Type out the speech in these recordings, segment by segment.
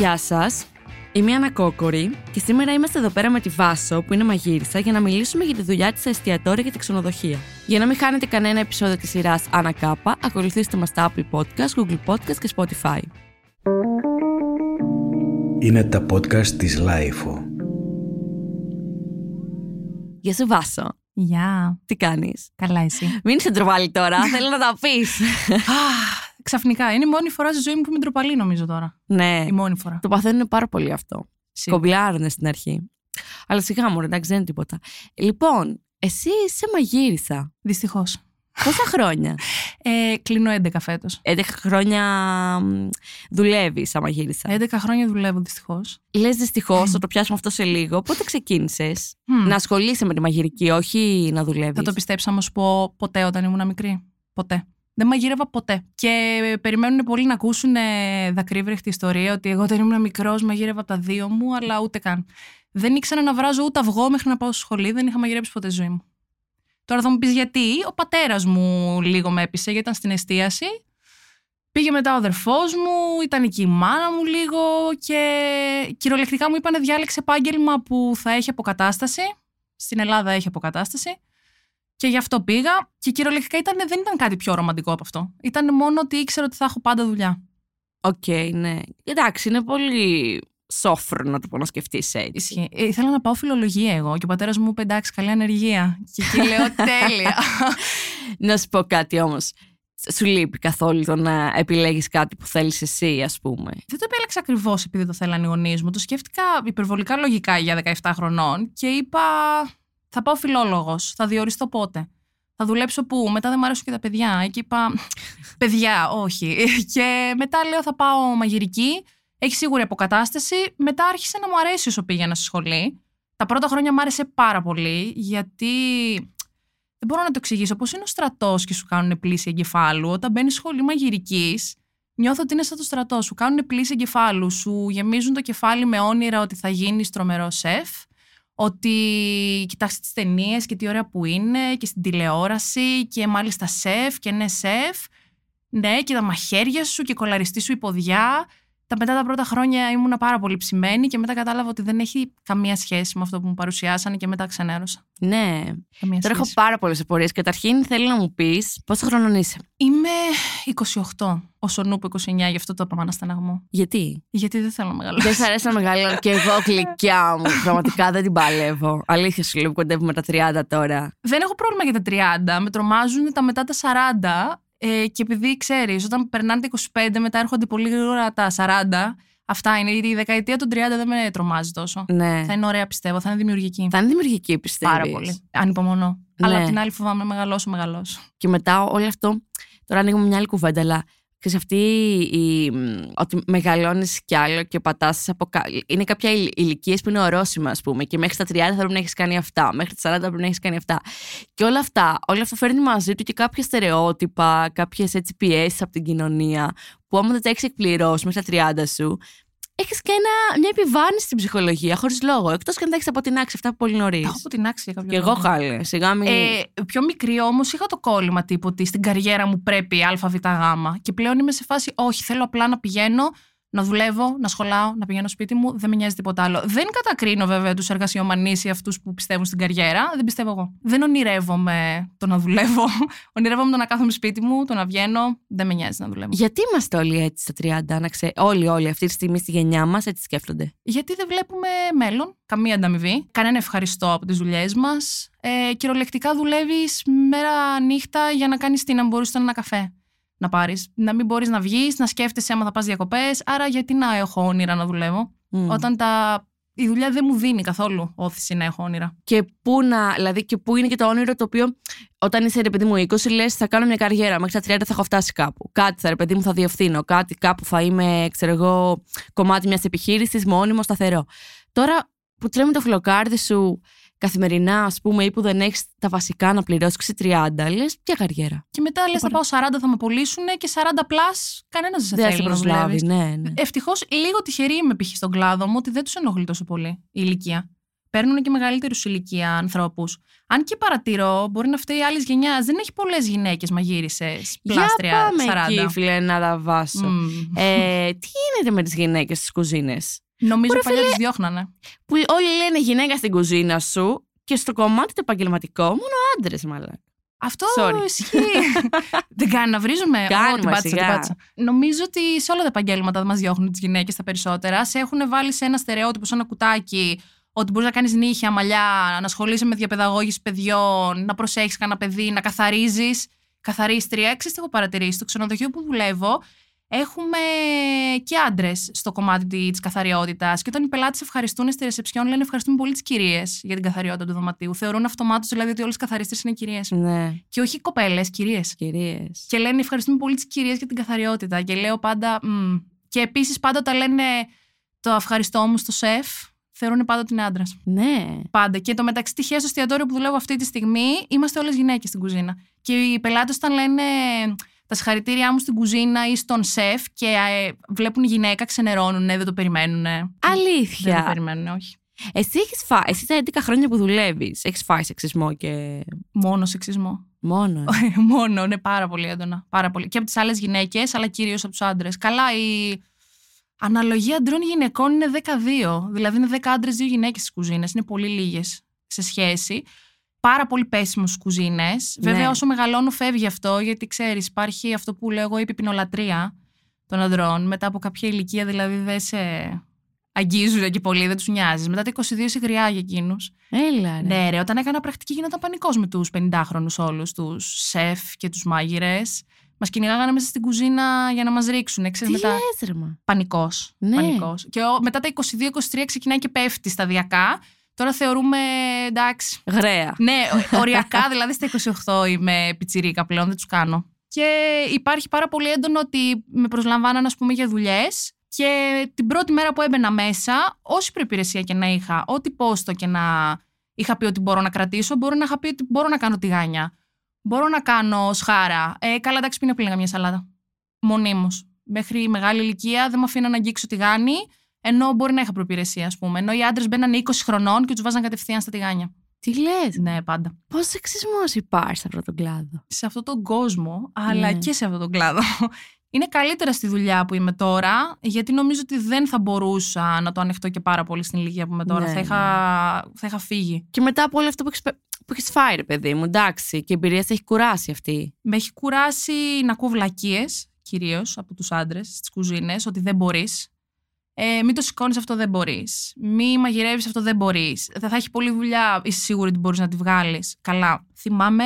Γεια σας. Είμαι η Άννα Κόκορη και σήμερα είμαστε εδώ πέρα με τη Βάσο που είναι μαγείρισα για να μιλήσουμε για τη δουλειά της στα εστιατόρια και τα ξενοδοχεία. Για να μην χάνετε κανένα επεισόδιο της σειράς Άννα Κάπα, ακολουθήστε μας στα Apple Podcast, Google Podcast και Spotify. Είναι τα podcast της LiFO. Γεια σου Βάσο. Γεια. Τι κάνεις; Καλά εσύ. Μην είσαι ντροπαλή τώρα, θέλω να τα πεις. Ξαφνικά. Είναι η μόνη φορά στη ζωή μου που είμαι ντροπαλή νομίζω τώρα. ναι, Η μόνη φορά. το παθαίνουν πάρα πολύ αυτό. Σίγουρα. Κομπλάρουνε στην αρχή. Αλλά σιγά μου, εντάξει, δεν είναι τίποτα. Λοιπόν, εσύ είσαι μαγείρισα. Δυστυχώς. Πόσα χρόνια; Ε, κλείνω 11 φέτος. 11 χρόνια δουλεύει σαν μαγείρισα. 11 χρόνια δουλεύω δυστυχώς. Λες δυστυχώς, θα το πιάσουμε αυτό σε λίγο. Πότε ξεκίνησες; Να ασχολείσαι με τη μαγειρική, όχι να δουλεύεις. Θα το πιστέψω να σου πω ποτέ όταν ήμουν μικρή. Ποτέ. Δεν μαγείρευα ποτέ. Και περιμένουν πολύ να ακούσουν ε, δακρύβρεχτη ιστορία ότι εγώ όταν ήμουν μικρός μαγείρευα από τα δύο μου, αλλά ούτε καν. Δεν ήξερα να βράζω ούτε αυγό μέχρι να πάω στη σχολή, δεν είχα μαγειρέψει ποτέ στη ζωή μου. Τώρα θα μου πεις γιατί. Ο πατέρας μου λίγο με έπεισε, γιατί ήταν στην εστίαση. Πήγε μετά ο αδερφός μου, ήταν εκεί η μάνα μου λίγο και κυριολεκτικά μου είπανε διάλεξε επάγγελμα που θα έχει αποκατάσταση. Στην Ελλάδα έχει αποκατάσταση. Και γι' αυτό πήγα. Και κυριολεκτικά ήταν, δεν ήταν κάτι πιο ρομαντικό από αυτό. Ήταν μόνο ότι ήξερα ότι θα έχω πάντα δουλειά. Οκ, ναι. Εντάξει, είναι πολύ σώφρον να το πω να σκεφτείς έτσι. Ισχύει. Ε, ήθελα να πάω φιλολογία εγώ και ο πατέρας μου είπε εντάξει, καλή ανεργία. Και εκεί λέω τέλεια. να σου πω κάτι όμως. Σου λείπει καθόλου το να επιλέγεις κάτι που θέλεις εσύ, ας πούμε; δεν το επέλεξα ακριβώς επειδή το θέλανε οι γονείς μου. Το σκέφτηκα υπερβολικά λογικά για 17 χρονών και είπα θα πάω φιλόλογος. Θα διοριστώ πότε. Θα δουλέψω πού. Μετά δεν μου αρέσουν και τα παιδιά. Και είπα παιδιά, όχι. Και μετά λέω θα πάω μαγειρική. Έχει σίγουρη αποκατάσταση. Μετά άρχισε να μου αρέσει όσο πήγαινα στη σχολή. Τα πρώτα χρόνια μου άρεσε πάρα πολύ γιατί. Δεν μπορώ να το εξηγήσω. Πώς είναι ο στρατός και σου κάνουν πλήση εγκεφάλου; Όταν μπαίνεις σχολή μαγειρικής, νιώθω ότι είναι σαν το στρατό. Σου κάνουν πλήση εγκεφάλου. Σου γεμίζουν το κεφάλι με όνειρα ότι θα γίνεις τρομερός σεφ. Ότι κοιτάξει τις ταινίες και τι ωραία που είναι και στην τηλεόραση και μάλιστα σεφ και ναι σεφ. Ναι, και τα μαχαίρια σου και η κολαριστή σου η ποδιά. Τα μετά τα πρώτα χρόνια ήμουνα πάρα πολύ ψημένη και μετά κατάλαβα ότι δεν έχει καμία σχέση με αυτό που μου παρουσιάσανε και μετά ξενέρωσα. Ναι. Καμία Τώρα έχω σχέση. πάρα πολλές απορίες. Καταρχήν θέλω να μου πεις πόσο χρονών είσαι; Είμαι 28, όσο νούπο 29, γι' αυτό το είπαμε αναστεναγμό. Γιατί; Γιατί δεν θέλω να μεγαλώσω. Δεν σ' αρέσει να μεγαλώνω και εγώ γλυκιά μου. Πραγματικά δεν την παλεύω. Αλήθεια σου λέω που κοντεύουμε τα 30 τώρα. δεν έχω πρόβλημα για τα 30, με τρομάζουν τα μετά τα 40 ε, και επειδή ξέρεις, όταν περνάνε τα 25 μετά έρχονται πολύ γρήγορα τα 40, αυτά είναι, η δεκαετία των 30 δεν με τρομάζει τόσο. Ναι. Θα είναι ωραία πιστεύω, θα είναι δημιουργική. Θα είναι δημιουργική, πιστεύεις. Πάρα πολύ. Ανυπομονώ. Ναι. Αλλά απ' την άλλη φοβάμαι να μεγαλώσω, μεγαλώσω. Και μετά όλο αυτό. Τώρα ανοίγουμε μια άλλη κουβέντα, αλλά ξέρεις, αυτή η. μ, ότι μεγαλώνεις κι άλλο και πατάς από. κα- Είναι κάποια ηλικίες που είναι ορόσημα, ας πούμε. Και μέχρι τα 30 θα πρέπει να έχεις κάνει αυτά. Μέχρι τα 40 πρέπει να έχεις κάνει αυτά. Και όλα αυτά, όλα αυτά φέρνει μαζί του και κάποια στερεότυπα, κάποιες έτσι πιέσεις από την κοινωνία. Που άμα δεν τα έχεις εκπληρώσει μέχρι τα 30 σου, έχεις και ένα, μια επιβάρυνση στην ψυχολογία χωρίς λόγο. Εκτός και αν τα έχεις αποτινάξει αυτά πολύ νωρίς. Τα έχω αποτινάξει για κάποιο Και εγώ λόγο. χάλε. Σιγά μην. Ε, πιο μικρή όμως είχα το κόλλημα τύπου ότι στην καριέρα μου πρέπει ΑΒΓ. Και πλέον είμαι σε φάση, όχι, θέλω απλά να πηγαίνω, να δουλεύω, να σχολάω, να πηγαίνω σπίτι μου, δεν με νοιάζει τίποτα άλλο. Δεν κατακρίνω βέβαια τους εργασιομανείς ή αυτούς που πιστεύουν στην καριέρα, δεν πιστεύω εγώ. Δεν ονειρεύομαι το να δουλεύω. ονειρεύομαι το να κάθομαι σπίτι μου, το να βγαίνω, δεν με νοιάζει να δουλεύω. Γιατί είμαστε όλοι έτσι στα 30, να ξέρει. Όλοι, όλοι αυτή τη στιγμή στη γενιά μας έτσι σκέφτονται; Γιατί δεν βλέπουμε μέλλον, καμία ανταμοιβή, κανένα ευχαριστώ από τις δουλειές μας. Ε, κυριολεκτικά δουλεύεις μέρα νύχτα για να κάνεις τι να μπορείς ένα καφέ να πάρεις. Να μην μπορείς να βγεις, να σκέφτεσαι άμα θα πας διακοπές. Άρα, γιατί να έχω όνειρα να δουλεύω, Μμ. όταν τα... η δουλειά δεν μου δίνει καθόλου όθηση να έχω όνειρα. Και πού, να, δηλαδή, και πού είναι και το όνειρο το οποίο όταν είσαι ρε παιδί μου 20, λες θα κάνω μια καριέρα. Μέχρι τα 30 θα έχω φτάσει κάπου. Κάτι θα ρε παιδί μου θα διευθύνω. Κάτι κάπου θα είμαι, ξέρω εγώ, κομμάτι μιας επιχείρησης, μόνιμο, σταθερό. Τώρα που τρέμει το φιλοκάρδι σου καθημερινά, ας πούμε, ή που δεν έχεις τα βασικά να πληρώσεις 30, λες ποια καριέρα. Και μετά λες, θα πάω 40, θα με πωλήσουν και 40 plus, κανένας δεν σε Δεν σε θέλει να προσλάβει, δουλεύεις. ναι, ναι. Ευτυχώς λίγο τυχερή είμαι π.χ. στον κλάδο μου ότι δεν τους ενοχλεί τόσο πολύ η ηλικία. παίρνουν και μεγαλύτερους ηλικία ανθρώπους. Αν και παρατηρώ, μπορεί να φταίει άλλης γενιάς. Δεν έχει πολλές γυναίκες μαγείρισες. Πλάστρια, Για πάμε 40. εκεί, φίλε, να τα βάσω. Μμμ. Ε, τι γίνεται με τις γυναίκες στις κουζίνες; Νομίζω Ρε παλιά φίλε, τις διώχνανε. Που όλοι λένε γυναίκα στην κουζίνα σου και στο κομμάτι το επαγγελματικό μόνο άντρες, μάλλον. Αυτό Sorry. ισχύει. Δεν κάνει να βρίζουμε. Κάνουμε, Ω, την πάτησα, σιγά. την πάτησα. Νομίζω ότι σε όλα τα επαγγέλματα μας διώχνουν τις γυναίκες τα περισσότερα. Σε έχουν βάλει σε ένα στερεότυπο, σε ένα κουτάκι, ότι μπορείς να κάνεις νύχια, μαλλιά, να ασχολείσαι με διαπαιδαγώγηση παιδιών, να προσέχεις κανένα παιδί, να καθαρίζεις. Καθαρίστρια. Ξέρετε, τι έχω παρατηρήσει; Στο ξενοδοχείο που δουλεύω, έχουμε και άντρες στο κομμάτι της καθαριότητας. Και όταν οι πελάτε ευχαριστούν στη ρεσεψιόν, λένε ευχαριστούμε πολύ τις κυρίες για την καθαριότητα του δωματίου. Θεωρούν αυτομάτως δηλαδή ότι όλες οι καθαρίστρε είναι κυρίες. Ναι, Και όχι κοπέλες, κυρίες. κυρίες. Και λένε ευχαριστούμε πολύ τις κυρίες για την καθαριότητα. Και λέω πάντα. «Μμ». Και επίσης πάντα όταν λένε το ευχαριστώ μου στο σεφ, θεωρούν πάντα ότι είναι άντρας. Ναι. Πάντα. Και το μεταξύ τυχαία στο εστιατόριο που δουλεύω αυτή τη στιγμή, είμαστε όλες γυναίκες στην κουζίνα. Και οι πελάτες όταν λένε τα συγχαρητήριά μου στην κουζίνα ή στον σεφ και ε, βλέπουν γυναίκα, ξενερώνουν, δεν το περιμένουν. Δεν το Αλήθεια. περιμένουν, όχι. Εσύ έχεις φάει, εσύ τα 11 χρόνια που δουλεύεις, έχεις φάει σεξισμό και Μόνο σεξισμό. μόνος. Μόνο, ναι, πάρα πολύ έντονα. Πάρα πολύ. Και από τις άλλες γυναίκες, αλλά κυρίως από τους άντρες. Καλά, η αναλογία αντρών γυναικών είναι 12. Δηλαδή είναι 10 άντρες, 2 γυναίκες στις κουζίνες. Είναι πολύ λίγες σε σχέση. Πάρα πολύ πέσιμο στι κουζίνε. Βέβαια, Ναι. όσο μεγαλώνω, φεύγει αυτό, γιατί ξέρεις, υπάρχει αυτό που λέω εγώ η πιπινολατρεία των ανδρών. Μετά από κάποια ηλικία, δηλαδή δεν σε αγγίζουν και πολύ, δεν τους νοιάζεις. Μετά τα 22 είσαι γριά για εκείνους. Έλα ρε. Ναι, ρε, όταν έκανα πρακτική γινόταν πανικός με τους 50χρονου όλους, τους σεφ και τους μάγειρες. Μας κυνηγάγανε μέσα στην κουζίνα για να μας ρίξουν. Τι Ξέρεις, μετά. λες ρε μα. Πανικός. Ναι. Πανικός. Και ο- μετά τα 22-23 ξεκινάει και πέφτει σταδιακά. Τώρα θεωρούμε εντάξει. Γραία. Ναι, ο- οριακά δηλαδή στα 28 είμαι πιτσιρίκα πλέον, δεν τους κάνω. Και υπάρχει πάρα πολύ έντονο ότι με προσλαμβάναν, ας πούμε, για δουλειές. Και την πρώτη μέρα που έμπαινα μέσα, όση προπηρεσία και να είχα, ό,τι πόστο και να είχα πει ότι μπορώ να κρατήσω, μπορώ να είχα πει ότι μπορώ να κάνω τηγάνια. Μπορώ να κάνω σχάρα. Ε, καλά, εντάξει, πριν πήγα μια σαλάτα. Μονίμως. Μέχρι μεγάλη ηλικία δεν με αφήναν να αγγίξω τηγάνι, ενώ μπορεί να είχα προπηρεσία, ας πούμε. Ενώ οι άντρες μπαίναν 20 χρονών και τους βάζαν κατευθείαν στα τηγάνια. Τι λες; Ναι, πάντα. Πώς σεξισμός υπάρχει σε αυτόν τον κλάδο; σε αυτόν τον κόσμο, αλλά Ναι. και σε αυτόν τον κλάδο. Είναι καλύτερα στη δουλειά που είμαι τώρα, γιατί νομίζω ότι δεν θα μπορούσα να το ανεχτώ και πάρα πολύ στην ηλικία που είμαι τώρα. Ναι, θα, είχα, θα είχα φύγει. Και μετά από όλο αυτό που έχεις, πε- που έχεις φάει ρε παιδί μου, εντάξει, και η εμπειρία σε έχει κουράσει αυτή; Με έχει κουράσει να ακούω βλακίες, κυρίως από τους άντρες στις κουζίνες, ότι δεν μπορείς. Ε, μην το σηκώνεις αυτό, δεν μπορείς. Μη μαγειρεύεις αυτό, δεν μπορείς. Δεν θα έχει πολλή δουλειά, είσαι σίγουρη ότι μπορείς να τη βγάλεις. Καλά. Θυμάμαι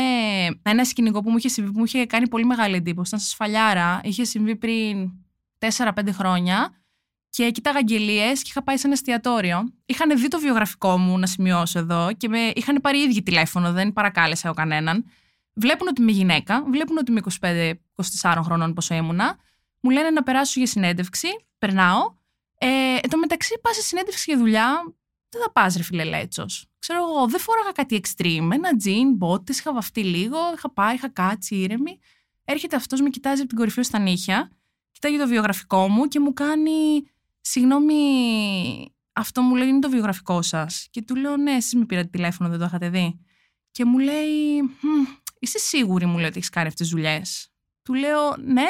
ένα σκηνικό που μου είχε συμβεί, που μου είχε κάνει πολύ μεγάλη εντύπωση. Ήταν σε σφαλιάρα. Είχε συμβεί πριν 4-5 χρόνια. Και κοίταγα αγγελίες και είχα πάει σε ένα εστιατόριο. Είχαν δει το βιογραφικό μου, να σημειώσω εδώ, και με είχαν πάρει οι ίδιοι τηλέφωνο, δεν παρακάλεσα εγώ κανέναν. Βλέπουν ότι είμαι γυναίκα, βλέπουν ότι είμαι 25-24 χρονών πόσο ήμουνα. Μου λένε να περάσω για συνέντευξη. Περνάω. Ε, εν τω μεταξύ, πας σε συνέντευξη για δουλειά, δεν θα πας, ρε φιλελέτσο. Ξέρω εγώ, δεν φόραγα κάτι extreme. Ένα τζιν, μπότες, είχα βαφτεί λίγο, είχα πάει, είχα κάτσει ήρεμη. Έρχεται αυτός, με κοιτάζει από την κορυφή ως στα νύχια, κοιτάει το βιογραφικό μου και μου κάνει. Συγγνώμη, αυτό μου λέει είναι το βιογραφικό σας. Και του λέω, Ναι, εσείς με πήρατε τηλέφωνο, δεν το είχατε δει. Και μου λέει, «Μμ, Είσαι σίγουρη, μου λέει, ότι έχεις κάνει αυτές τις δουλειές. Του λέω, Ναι,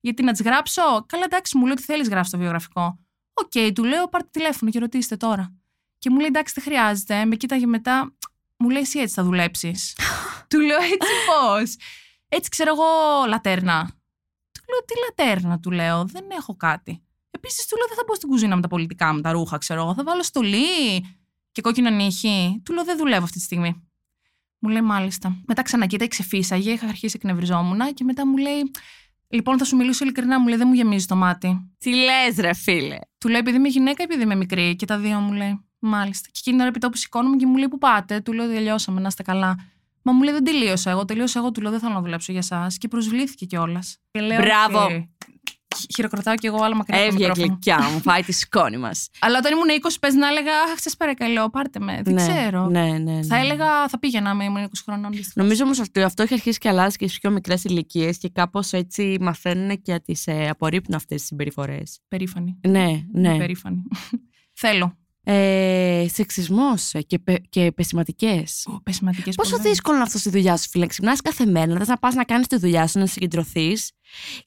γιατί να τις γράψω. Καλά, εντάξει, μου λέει ότι θέλεις γράψει το βιογραφικό. Οκ, του λέω, πάρτε τηλέφωνο και ρωτήστε τώρα. Και μου λέει, εντάξει, δεν χρειάζεται. Με κοίταγε μετά, μου λέει, εσύ έτσι θα δουλέψεις. του λέω, έτσι πώς. Έτσι ξέρω εγώ, αλτέρνα. Του λέω, τι αλτέρνα, του λέω, δεν έχω κάτι. Επίσης, του λέω, δεν θα μπω στην κουζίνα με τα πολιτικά μου, τα ρούχα, ξέρω εγώ. Θα βάλω στολή και κόκκινο νύχι. Του λέω, δεν δουλεύω αυτή τη στιγμή. Μου λέει, μάλιστα. Μετά ξανακοίταξε, ξεφύσαγε, είχα αρχίσει εκνευριζόμουν και μετά μου λέει, Λοιπόν, θα σου μιλήσω ειλικρινά, μου λέει, δεν μου γεμίζει το μάτι. Τι λες ρε φίλε. Του λέει, επειδή είμαι γυναίκα, επειδή είμαι μικρή. Και τα δύο μου λέει, Μάλιστα. Και εκείνη την ώρα επιτόπου σηκώνομαι και μου λέει, Πού πάτε; Του λέω, Τελειώσαμε, να είστε καλά. Μα μου λέει, Δεν τελείωσα. Εγώ τελείωσα εγώ, του λέω, Δεν θέλω να δουλέψω για εσά. Και προσβλήθηκε κιόλας. Μπράβο. Χειροκροτάω κι εγώ, αλλά μακριά από το Έβγαινε μικρόφωνο. γλυκιά μου, φάει τη σκόνη μας. Αλλά όταν ήμουν 20, πες να έλεγα, Αχ, σας παρακαλώ, πάρτε με. Δεν ναι, ξέρω. Ναι, ναι, ναι. Θα έλεγα, θα πήγαινα με ήμουν 20 χρονών. δυστυχώς. Νομίζω όμως ότι αυτό έχει αρχίσει και αλλάζει και στις πιο μικρές ηλικίες και κάπως έτσι μαθαίνουν και τις ε, απορρίπτουν αυτές τις συμπεριφορές. Περήφανη. Ναι, ναι. Περήφανη. Θέλω. Ε, Σεξισμός και, πε, και πεσηματικές. Πεσηματικές Πόσο δύσκολο είναι αυτό στη δουλειά σου, φίλε. Ξυπνάς κάθε μέρα, να θες να πας να κάνεις τη δουλειά σου, να συγκεντρωθείς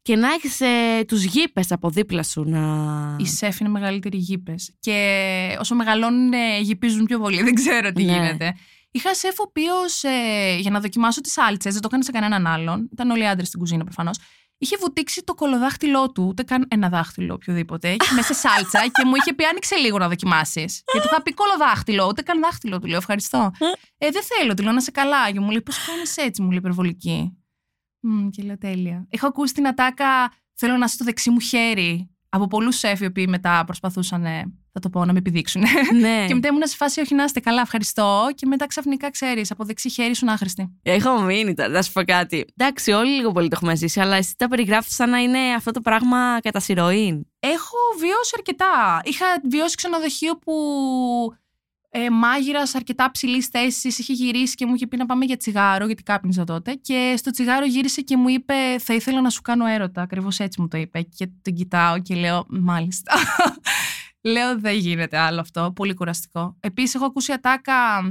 και να έχεις ε, τους γήπες από δίπλα σου να. Οι σεφ είναι μεγαλύτεροι γήπες. Και όσο μεγαλώνουν, ε, γυπίζουν πιο πολύ. Δεν ξέρω τι Ναι. γίνεται. Είχα σεφ ο οποίος ε, για να δοκιμάσω τις σάλτσες, δεν το έκανε σε κανέναν άλλον. Ήταν όλοι άντρες στην κουζίνα προφανώς. Είχε βουτήξει το κολοδάχτυλό του, ούτε καν ένα δάχτυλο οποιοδήποτε. Είχε μέσα σε σάλτσα και μου είχε πει: Άνοιξε λίγο να δοκιμάσεις. και του είχα πει κολοδάχτυλο, ούτε καν δάχτυλο. Του λέω: Ευχαριστώ. ε, δεν θέλω, του λέω να σε καλά. Και μου λέει: Πώς κάνεις έτσι, μου λέει υπερβολική. Μμ, και λέω: Τέλεια. Έχω ακούσει την ατάκα: Θέλω να είσαι στο δεξί μου χέρι. Από πολλούς σεφ οι οποίοι μετά προσπαθούσαν, ε, θα το πω, να με επιδείξουν. ναι. και μετά ήμουν σε φάση: Όχι, να είστε καλά, ευχαριστώ. Και μετά ξαφνικά ξέρεις, από δεξί χέρι σου άχρηστη. Έχω μείνει τώρα, να σου πω κάτι. Εντάξει, όλοι λίγο πολύ το έχουμε ζήσει, αλλά εσύ τα περιγράφεις σαν να είναι αυτό το πράγμα κατά συρροήν. Έχω βιώσει αρκετά. Είχα βιώσει ξενοδοχείο που ε, μάγειρας αρκετά ψηλής θέση είχε γυρίσει και μου είχε πει να πάμε για τσιγάρο, γιατί κάπνιζα τότε. Και στο τσιγάρο γύρισε και μου είπε: Θα ήθελα να σου κάνω έρωτα. Ακριβώς έτσι μου το είπε. Και την κοιτάω και λέω: Μάλιστα. λέω: Δεν γίνεται άλλο αυτό. Πολύ κουραστικό. Επίσης, έχω ακούσει ατάκα.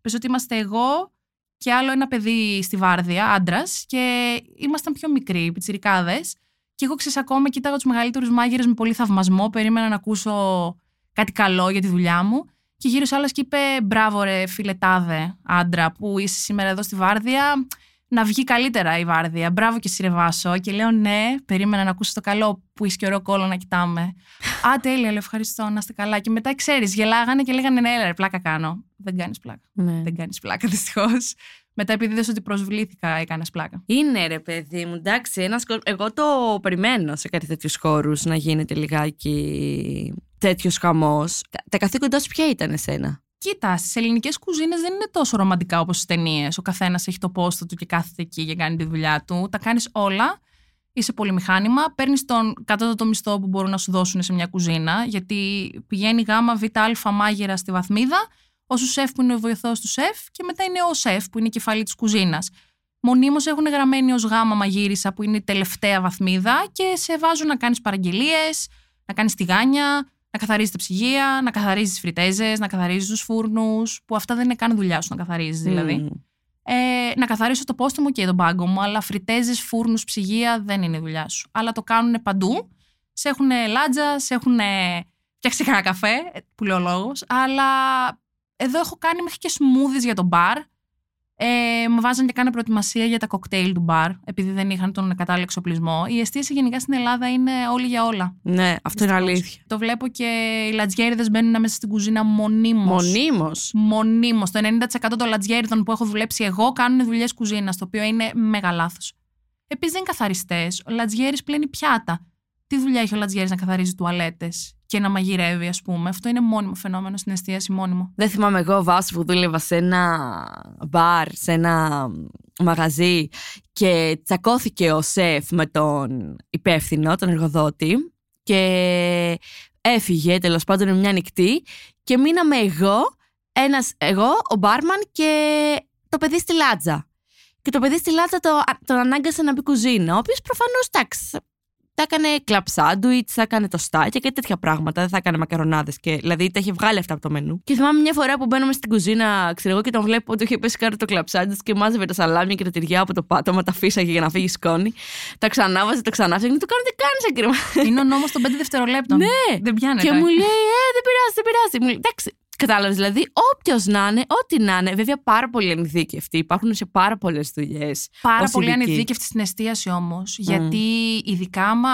Πες ότι είμαστε εγώ και άλλο ένα παιδί στη Βάρδια, άντρας, και ήμασταν πιο μικροί, πιτσιρικάδες. Και εγώ ξέρεις ακόμα, κοίταγα τους μεγαλύτερους μάγειρες με πολύ θαυμασμό. Περίμενα να ακούσω κάτι καλό για τη δουλειά μου. Και γύρω άλλος και είπε: Μπράβο, ρε φιλετάδε, άντρα, που είσαι σήμερα εδώ στη Βάρδια. Να βγει καλύτερα η Βάρδια. Μπράβο και εσύ, ρε Βάσο. Και λέω: Ναι, περίμενα να ακούσω το καλό που είσαι και ωραίο κόλλο να κοιτάμε. Α, τέλεια, λέω ευχαριστώ, να είστε καλά. Και μετά ξέρεις, γελάγανε και λέγανε: Ναι, ρε, πλάκα κάνω. Δεν κάνεις πλάκα. Ναι. Δεν κάνεις πλάκα, δυστυχώς. Μετά, επειδή είδες ότι προσβλήθηκα, έκανες πλάκα. Είναι ρε παιδί μου, εντάξει. Ένας, κο- εγώ το περιμένω σε κάτι τέτοιους χώρους να γίνεται λιγάκι τέτοιος χαμός. Τα καθήκοντάς σου ποια ήταν εσένα; Κοίτα, στις ελληνικές κουζίνες δεν είναι τόσο ρομαντικά όπως στις ταινίες. Ο καθένας έχει το πόστο του και κάθεται εκεί για κάνει τη δουλειά του. Τα κάνεις όλα. Είσαι πολύ μηχάνημα. Παίρνεις τον κατώτατο μισθό που μπορούν να σου δώσουν σε μια κουζίνα. Γιατί πηγαίνει γάμα, β, α μάγειρα στη βαθμίδα. Ο σου σεφ που είναι ο βοηθός του σεφ. Και μετά είναι ο σεφ που είναι η κεφαλή της κουζίνας. Μονίμως έχουν γραμμένη ως γάμα μαγείρισα που είναι η τελευταία βαθμίδα και σε βάζουν να κάνεις παραγγελίες, να κάνεις τηγάνια, να καθαρίζεις τα ψυγεία, να καθαρίζεις τι φριτέζε, να καθαρίζεις τους φούρνους, που αυτά δεν είναι καν δουλειά σου να καθαρίζεις δηλαδή. Μμμ. Ε, να καθαρίσω το πόστο μου και τον πάγκο μου, αλλά φριτέζε, φούρνους, ψυγεία δεν είναι η δουλειά σου. Αλλά το κάνουν παντού. Σε έχουν λάτζα, σε έχουν φτιάξει κανένα καφέ, ε, που λέει ο λόγος. Αλλά εδώ έχω κάνει μέχρι και σμούδες για το μπαρ. Ε, μου βάζαν και κάνα προετοιμασία για τα κοκτέιλ του μπαρ, επειδή δεν είχαν τον κατάλληλο εξοπλισμό. Η εστίαση γενικά στην Ελλάδα είναι όλοι για όλα. Ναι, αυτό είναι Δυστυχώς. αλήθεια. Το βλέπω και οι λατζιέριδες μπαίνουν μέσα στην κουζίνα μονίμως. Μονίμως; Μονίμως. Το 90% των λατζιέριδων που έχω δουλέψει εγώ κάνουν δουλειές κουζίνας, το οποίο είναι μέγα λάθος. Επίσης δεν είναι καθαριστές. Ο λατζιέρης πλένει πιάτα. Τι δουλειά έχει ο λατζιέρης να καθαρίζει τουαλέτες; Και να μαγειρεύει, ας πούμε. Αυτό είναι μόνιμο φαινόμενο στην εστίαση, μόνιμο. Δεν θυμάμαι εγώ, Βάσο, που δούλευα σε ένα μπαρ, σε ένα μαγαζί και τσακώθηκε ο σεφ με τον υπεύθυνο, τον εργοδότη και έφυγε τέλος πάντων μια νυχτή και μείναμε εγώ, ένας, εγώ, ο μπάρμαν και το παιδί στη λάτζα. Και το παιδί στη λάτζα το, τον ανάγκασε να μπει κουζίνα, ο οποίος προφανώς, εντάξει, θα έκανε κλαπ σάντουιτς, θα έκανε τοστάκια και τέτοια πράγματα. Δεν θα έκανε μακαρονάδες. Δηλαδή τα είχε βγάλει αυτά από το μενού. Και θυμάμαι μια φορά που μπαίνουμε στην κουζίνα, ξέρω εγώ, και τον βλέπω ότι είχε πέσει κάτω το κλαπ σάντουιτς και μάζευε τα σαλάμια και τα τυριά από το πάτωμα, τα φύσαγε για να φύγει σκόνη. Τα ξανάβαζε, το ξανάφτιαχνε. Του κάνω τι κάνει ακρίμα. Είναι ο νόμος των 5 δευτερολέπτων. Ναι. Δεν πιάνεται. Και μου λέει, Ε, δεν πειράζει, δεν πειράζει. Μου λέει, Εντάξει, Κατάλαβες δηλαδή, όποιος να είναι, ό,τι να είναι. Βέβαια, πάρα πολύ ανειδίκευτοι. Υπάρχουν σε πάρα πολλές δουλειές. Πάρα ως πολύ ειδικοί. ανειδίκευτη στην εστίαση όμως. Γιατί ειδικά άμα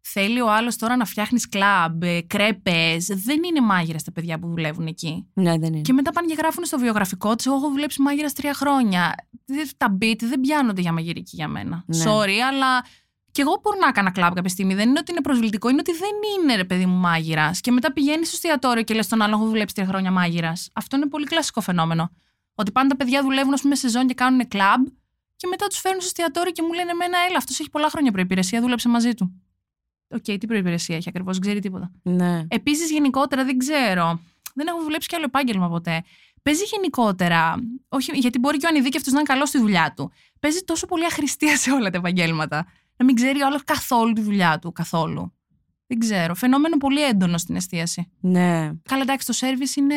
θέλει ο άλλος τώρα να φτιάχνεις κλαμπ, κρέπες, δεν είναι μάγειρας τα παιδιά που δουλεύουν εκεί. Ναι, δεν είναι. Και μετά πάνε και γράφουν στο βιογραφικό τη: Εγώ έχω δουλέψει μάγειρας τρία χρόνια. Δεν- Τα beach δεν πιάνονται για μαγειρική για μένα. Ναι. Sorry, αλλά και εγώ μπορώ να κάνω κλαμπ κάποια στιγμή. Δεν είναι ότι είναι προσβλητικό, είναι ότι δεν είναι ρε παιδί μου μάγειρας. Και μετά πηγαίνεις στο εστιατόριο και λες τον άλλο: Έχω δουλέψει τρία χρόνια μάγειρας. Αυτό είναι πολύ κλασικό φαινόμενο. Ότι πάντα τα παιδιά δουλεύουν, ας πούμε, σεζόν και κάνουν κλαμπ και μετά τους φέρνουν στο εστιατόριο και μου λένε: Εμένα, έλα, αυτός έχει πολλά χρόνια προϋπηρεσία, δούλεψε μαζί του. Οκ, τι προϋπηρεσία έχει ακριβώς, δεν ξέρει τίποτα. Ναι. Επίσης, γενικότερα δεν ξέρω. Δεν έχω δουλέψει κι άλλο επάγγελμα ποτέ. Παίζει γενικότερα. Όχι, γιατί μπορεί και ο ανειδίκευτο να είναι καλός στη δουλειά του. Παίζει τόσο πολύ αχρηστία σε όλα τα επαγγέλματα. Να μην ξέρει ο άλλο καθόλου τη δουλειά του. Καθόλου. Δεν ξέρω. Φαινόμενο πολύ έντονο στην εστίαση. Ναι. Καλά, εντάξει, το σερβις είναι,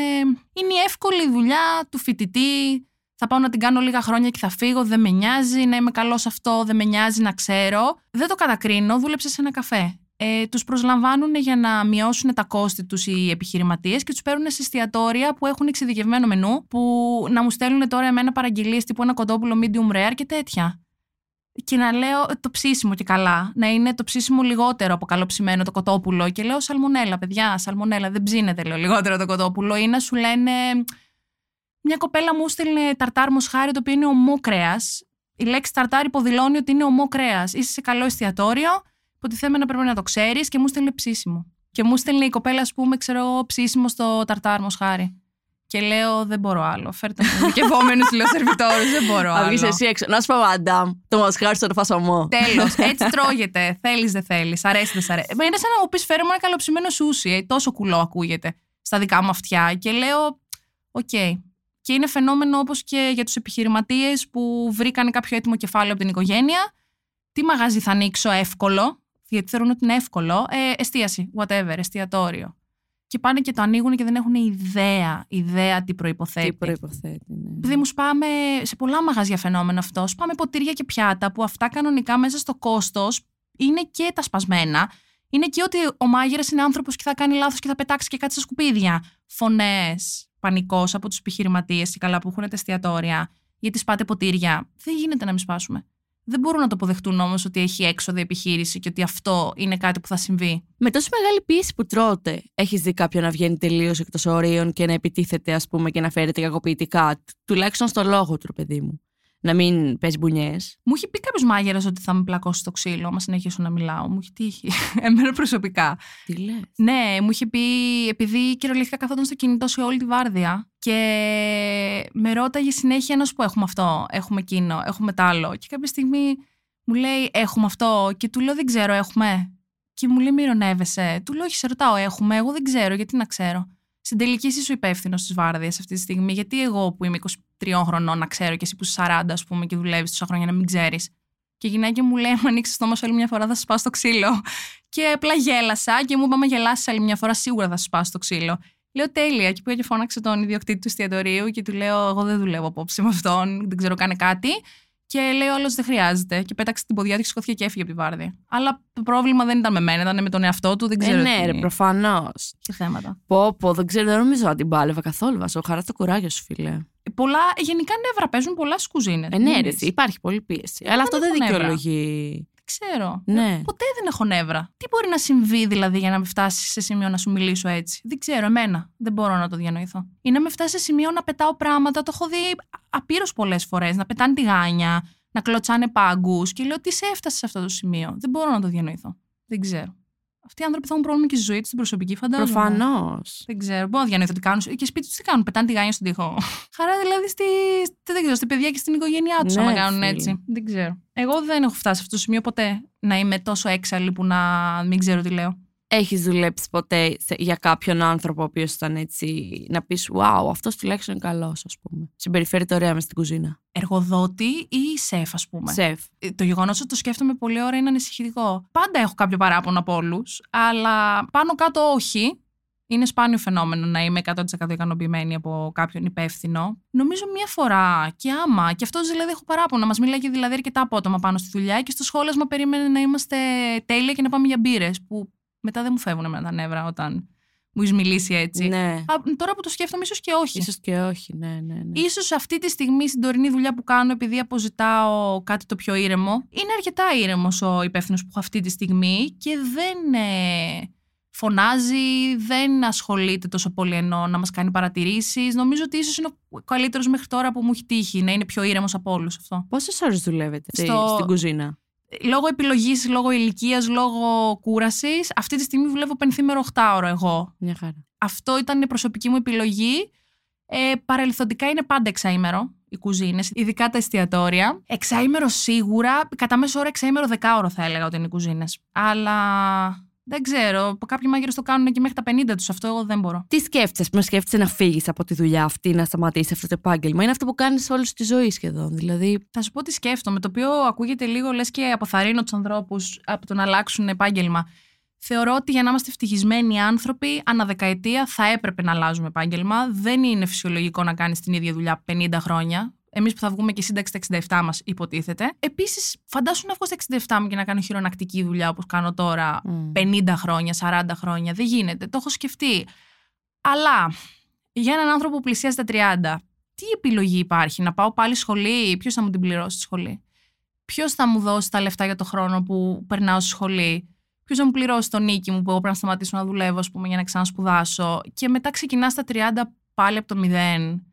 είναι η εύκολη δουλειά του φοιτητή. Θα πάω να την κάνω λίγα χρόνια και θα φύγω. Δεν με νοιάζει να είμαι καλός σε αυτό. Δεν με νοιάζει να ξέρω. Δεν το κατακρίνω. Δούλεψε σε ένα καφέ. Ε, τους προσλαμβάνουν για να μειώσουν τα κόστη τους οι επιχειρηματίες και τους παίρνουν σε εστιατόρια που έχουν εξειδικευμένο μενού, που να μου στέλνουν τώρα εμένα παραγγελίες τύπου ένα κοντόπουλο medium rare και τέτοια. Και να λέω το ψήσιμο και καλά. Να είναι το ψήσιμο λιγότερο από καλοψημένο το κοτόπουλο. Και λέω σαλμονέλα, παιδιά, σαλμονέλα. Δεν ψήνεται, λέω λιγότερο το κοτόπουλο. Ή να σου λένε. Μια κοπέλα μου στέλνει ταρτάρ μοσχάρι το οποίο είναι ομό κρέας. Η λέξη ταρτάρ υποδηλώνει ότι είναι ομό κρέας. Είσαι σε καλό εστιατόριο, υποτιθέμενα πρέπει να το ξέρεις και μου στέλνει ψήσιμο. Και μου στέλνει η κοπέλα, ας πούμε, ξέρω εγώ, ψήσιμο στο ταρτάρ μοσχάρι. Και λέω, δεν μπορώ άλλο. Φέρτε μου δικαιωμένους τηλεοσερβιτόρου, δεν μπορώ άλλο. Θα εσύ έξω. Να σου πω, μαντάμ, το μοσχάρι στο φασαμό. Τέλος. Έτσι τρώγεται. θέλεις, δεν θέλεις. Αρέσει, δεν σ' αρέσει. Είναι σαν να μου πεις φέρε μου ένα καλοψημένο σούσι. Ε, τόσο κουλό ακούγεται στα δικά μου αυτιά. Και λέω, OK. Okay. Και είναι φαινόμενο όπως και για τους επιχειρηματίες που βρήκαν κάποιο έτοιμο κεφάλαιο από την οικογένεια. Τι μαγαζί θα ανοίξω εύκολο, γιατί θεωρούν ότι είναι εύκολο. Ε, εστίαση, whatever, εστιατόριο και πάνε και το ανοίγουν και δεν έχουν ιδέα, ιδέα τι προϋποθέτει. Τι προϋποθέτει, ναι. Επειδή μου σπάμε σε πολλά μαγαζιά φαινόμενο αυτό, σπάμε ποτήρια και πιάτα που αυτά κανονικά μέσα στο κόστος είναι και τα σπασμένα. Είναι και ότι ο μάγειρας είναι άνθρωπος και θα κάνει λάθος και θα πετάξει και κάτι στα σκουπίδια. Φωνές, πανικός από τους επιχειρηματίες και καλά που έχουν τα εστιατόρια, γιατί σπάτε ποτήρια. Δεν γίνεται να μην σπάσουμε δεν μπορούν να το αποδεχτούν όμως ότι έχει έξοδο η επιχείρηση και ότι αυτό είναι κάτι που θα συμβεί. Με τόση μεγάλη πίεση που τρώτε, έχεις δει κάποιον να βγαίνει τελείως εκτός ορίων και να επιτίθεται, ας πούμε, και να φέρεται κακοποιητικά, τουλάχιστον στο λόγο του, παιδί μου να μην πες μπουνιές. Μου έχει πει κάποιος μάγειρας ότι θα με πλακώσει το ξύλο, άμα συνεχίσω να μιλάω. Μου έχει τύχει. Εμένα προσωπικά. Τι λες; Ναι, μου είχε πει, επειδή κυριολεκτικά καθόταν στο κινητό σε όλη τη βάρδια και με ρώταγε συνέχεια να σου πω: Έχουμε αυτό, έχουμε εκείνο, έχουμε τ' άλλο. Και κάποια στιγμή μου λέει: Έχουμε αυτό. Και του λέω: Δεν ξέρω, έχουμε. Και μου λέει: Μη ηρωνεύεσαι. Του λέω: Όχι, σε ρωτάω, έχουμε. Εγώ δεν ξέρω, γιατί να ξέρω. Στην τελική είσαι ο υπεύθυνο τη βάρδια αυτή τη στιγμή. Γιατί εγώ που είμαι 23 χρονών να ξέρω και εσύ που είσαι 40, ας πούμε, και δουλεύεις τόσα χρόνια να μην ξέρεις. Και η γυναίκα μου λέει: Αν ανοίξεις το στόμα σου άλλη μια φορά, θα σου σπάσει το ξύλο. Και απλά γέλασα και μου είπαμε: γελάσει άλλη μια φορά, σίγουρα θα σου σπάσει το ξύλο. Λέω τέλεια. Και πήγα και φώναξε τον ιδιοκτήτη του εστιατορίου και του λέω: Εγώ δεν δουλεύω απόψε με αυτόν, δεν ξέρω κάνει κάτι. Και λέει ο άλλος δεν χρειάζεται. Και πέταξε την ποδιά του και σηκώθηκε και έφυγε από τη βάρδια. Αλλά το πρόβλημα δεν ήταν με μένα, ήταν με τον εαυτό του. Δεν ξέρω. Ε, ναι, ρε, προφανώς. Και θέματα. Πω, πω, δεν ξέρω, δεν νομίζω ότι την πάλευα καθόλου. Βάζω χαρά το κουράγιο σου, φίλε. Πολλά, γενικά νεύρα παίζουν πολλά στι κουζίνε. Ε, ναι, ρε, υπάρχει πολύ πίεση. Αλλά αυτό δεν δικαιολογεί ξέρω. Ναι. Ποτέ δεν έχω νεύρα. Τι μπορεί να συμβεί δηλαδή για να με φτάσει σε σημείο να σου μιλήσω έτσι; Δεν ξέρω, εμένα. Δεν μπορώ να το διανοηθώ. Ή να με φτάσει σε σημείο να πετάω πράγματα. Το έχω δει απείρως πολλές φορές. Να πετάνε τη γάνια, να κλωτσάνε πάγκους. Και λέω τι σε έφτασε σε αυτό το σημείο; Δεν μπορώ να το διανοηθώ. Δεν ξέρω. Αυτοί οι άνθρωποι θα έχουν πρόβλημα και στη ζωή τους, στην προσωπική φαντάζομαι. Προφανώς. Δεν ξέρω. Μπορώ να διανοηθώ τι κάνουν. Και σπίτι τους τι κάνουν. Πετάνε τη γάνια στον τοίχο. Χαρά δηλαδή στη, δεν ξέρω, στη παιδιά και στην οικογένειά τους, ναι, άμα κάνουν έτσι. Δεν ξέρω. Εγώ δεν έχω φτάσει σε αυτό το σημείο ποτέ να είμαι τόσο έξαλλη που να μην ξέρω τι λέω. Έχεις δουλέψει ποτέ για κάποιον άνθρωπο ο οποίος ήταν έτσι να πεις Wow, αυτός τουλάχιστον είναι καλός, ας πούμε. Συμπεριφέρεται ωραία μες στην κουζίνα. Εργοδότη ή σεφ, ας πούμε. Σεφ. Ε, το γεγονός ότι το σκέφτομαι πολύ ώρα είναι ανησυχητικό. Πάντα έχω κάποιο παράπονο από όλους, αλλά πάνω κάτω όχι. Είναι σπάνιο φαινόμενο να είμαι 100% ικανοποιημένη από κάποιον υπεύθυνο. Νομίζω μία φορά και άμα, και αυτός δηλαδή έχω παράπονα. Μας μιλάει και δηλαδή αρκετά απότομα πάνω στη δουλειά και στο σχόλασμα περίμενε να είμαστε τέλεια και να πάμε για μπύρες. Που μετά δεν μου φεύγουν με τα νεύρα όταν μου έχεις μιλήσει έτσι. Ναι. Α, τώρα που το σκέφτομαι, ίσως και όχι. Ίσως και όχι, ναι, ναι. ναι. Ίσως αυτή τη στιγμή στην τωρινή δουλειά που κάνω, επειδή αποζητάω κάτι το πιο ήρεμο, είναι αρκετά ήρεμος ο υπεύθυνος που έχω αυτή τη στιγμή και δεν ε, φωνάζει, δεν ασχολείται τόσο πολύ ενώ να μας κάνει παρατηρήσεις. Νομίζω ότι ίσως είναι ο καλύτερος μέχρι τώρα που μου έχει τύχει να είναι πιο ήρεμος από όλους αυτό. Πόσες ώρες δουλεύετε Στο- στην κουζίνα; Λόγω επιλογής, λόγω ηλικίας, λόγω κούρασης, αυτή τη στιγμή δουλεύω πενθήμερο 8ωρο εγώ. Μια χαρά. Αυτό ήταν η προσωπική μου επιλογή. Ε, παρελθοντικά είναι πάντα εξαήμερο οι κουζίνες, ειδικά τα εστιατόρια. Εξαήμερο σίγουρα, κατά μέσο όρο εξαήμερο δεκάωρο θα έλεγα ότι είναι οι κουζίνες. Αλλά δεν ξέρω, κάποιοι μάγειρες το κάνουν και μέχρι τα 50 τους, αυτό εγώ δεν μπορώ. Τι σκέφτεσαι, πούμε, σκέφτεσαι να φύγεις από τη δουλειά αυτή, να σταματήσεις αυτό το επάγγελμα; Είναι αυτό που κάνεις όλη σου τη ζωή σχεδόν. Δηλαδή, Θα σου πω τι σκέφτομαι, το οποίο ακούγεται λίγο λες και αποθαρρύνω τους ανθρώπους από το να αλλάξουν επάγγελμα. Θεωρώ ότι για να είμαστε ευτυχισμένοι άνθρωποι, ανά δεκαετία θα έπρεπε να αλλάζουμε επάγγελμα. Δεν είναι φυσιολογικό να κάνεις την ίδια δουλειά 50 χρόνια. Εμείς που θα βγούμε και σύνταξη στα 67 μας, υποτίθεται. Επίσης, φαντάσου να βγω στα 67 μου και να κάνω χειρονακτική δουλειά όπως κάνω τώρα Μμ. 50 χρόνια, 40 χρόνια. Δεν γίνεται. Το έχω σκεφτεί. Αλλά για έναν άνθρωπο που πλησιάζει τα 30, τι επιλογή υπάρχει, να πάω πάλι σχολή, ποιος θα μου την πληρώσει τη σχολή; Ποιος θα μου δώσει τα λεφτά για το χρόνο που περνάω στη σχολή; Ποιος θα μου πληρώσει το νίκη μου που εγώ πρέπει να σταματήσω να δουλεύω, ας πούμε, για να ξανασπουδάσω; Και μετά ξεκινάς στα 30 πάλι από το μηδέν.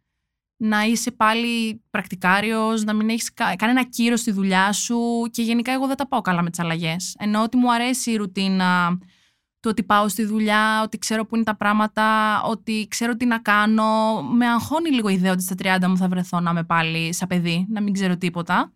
Να είσαι πάλι πρακτικάριος, να μην έχεις κανένα κύρο στη δουλειά σου. Και γενικά, εγώ δεν τα πάω καλά με τις αλλαγές. Ενώ ότι μου αρέσει η ρουτίνα το ότι πάω στη δουλειά, ότι ξέρω πού είναι τα πράγματα, ότι ξέρω τι να κάνω. Με αγχώνει λίγο η ιδέα ότι στα 30 μου θα βρεθώ να είμαι πάλι σαν παιδί, να μην ξέρω τίποτα.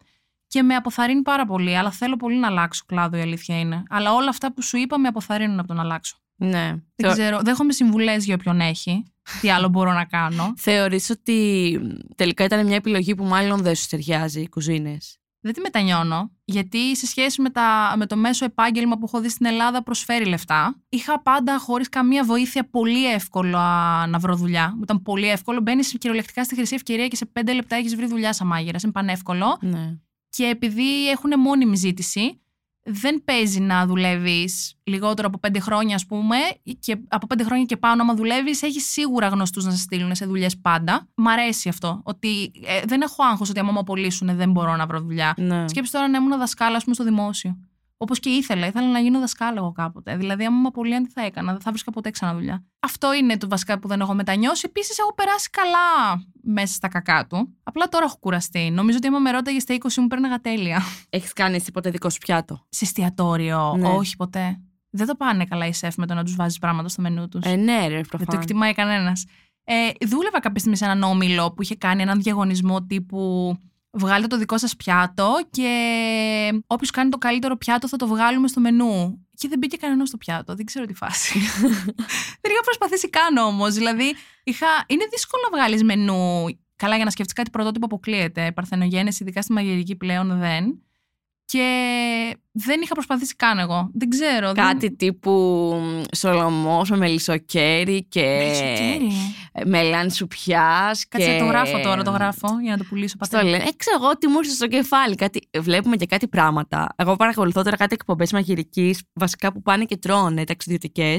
Και με αποθαρρύνει πάρα πολύ, αλλά θέλω πολύ να αλλάξω κλάδο, η αλήθεια είναι. Αλλά όλα αυτά που σου είπα με αποθαρρύνουν από το να αλλάξω. Ναι. Δεν Θεω- ξέρω, δέχομαι συμβουλές για όποιον έχει. Τι άλλο μπορώ να κάνω. Θεωρείς ότι τελικά ήταν μια επιλογή που μάλλον δεν σου ταιριάζει οι κουζίνες; Δεν τη μετανιώνω, γιατί σε σχέση με, τα, με το μέσο επάγγελμα που έχω δει στην Ελλάδα προσφέρει λεφτά. Είχα πάντα χωρίς καμία βοήθεια πολύ εύκολο α, να βρω δουλειά. Μου ήταν πολύ εύκολο. Μπαίνεις κυριολεκτικά στη χρυσή ευκαιρία και σε πέντε λεπτά έχεις βρει δουλειά σαν μάγειρας. Είναι πανεύκολο. Ναι. Και επειδή έχουν μόνιμη ζήτηση, δεν παίζει να δουλεύεις λιγότερο από πέντε χρόνια, ας πούμε, και από πέντε χρόνια και πάνω, άμα δουλεύεις, έχεις σίγουρα γνωστούς να σε στείλουν σε δουλειές πάντα. Μ' αρέσει αυτό. Ότι ε, δεν έχω άγχος ότι άμα με απολύσουν δεν μπορώ να βρω δουλειά. ναι. Σκέψτε τώρα να ήμουν δασκάλα, ας πούμε, στο δημόσιο. Όπως και ήθελα. Ήθελα να γίνω δασκάλα εγώ κάποτε. Δηλαδή, άμα με απολύαν, τι θα έκανα. Δεν θα βρίσκα ποτέ ξανά δουλειά. Αυτό είναι το βασικά που δεν έχω μετανιώσει. Επίσης, έχω περάσει καλά μέσα στα κακά του. Απλά τώρα έχω κουραστεί. Νομίζω ότι άμα με ρώταγες στα 20 μου, πέρναγα τέλεια. Έχεις κάνει εσύ ποτέ δικό σου πιάτο; Σε εστιατόριο. Ναι. Όχι ποτέ. Δεν το πάνε καλά οι σεφ με το να τους βάζεις πράγματα στο μενού τους. Ε, ναι, ρε, Δεν το προφανώς. εκτιμάει κανένας. Ε, δούλευα κάποια στιγμή σε έναν όμιλο που είχε κάνει έναν διαγωνισμό τύπου βγάλετε το δικό σας πιάτο και όποιος κάνει το καλύτερο πιάτο θα το βγάλουμε στο μενού. Και δεν μπήκε κανένας στο πιάτο. Δεν ξέρω τι φάση. δεν είχα προσπαθήσει καν όμως. Δηλαδή, είχα... είναι δύσκολο να βγάλεις μενού. Καλά, για να σκεφτείς κάτι πρωτότυπο αποκλείεται. Παρθενογέννηση, ειδικά στη μαγειρική πλέον δεν. Και δεν είχα προσπαθήσει καν εγώ. Δεν ξέρω. δεν- Κάτι τύπου σολομός με μελισσοκέρι και Μεσοκέρι. ε, μελάνι σουπιάς Κάτσε και... το γράφω τώρα, το γράφω για να το πουλήσω Στο πατέρα. λένε. Ε, ξέρω εγώ τι μου ήρθε στο κεφάλι. Κάτι, βλέπουμε και κάτι πράγματα. Εγώ παρακολουθώ τώρα κάτι εκπομπές μαγειρικής, βασικά που πάνε και τρώνε, ταξιδιωτικέ,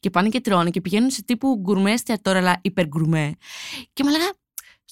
και πάνε και τρώνε και πηγαίνουν σε τύπου γκουρμές εστιατόρια, αλλά υπεργκουρμέ. Και μου λέγα,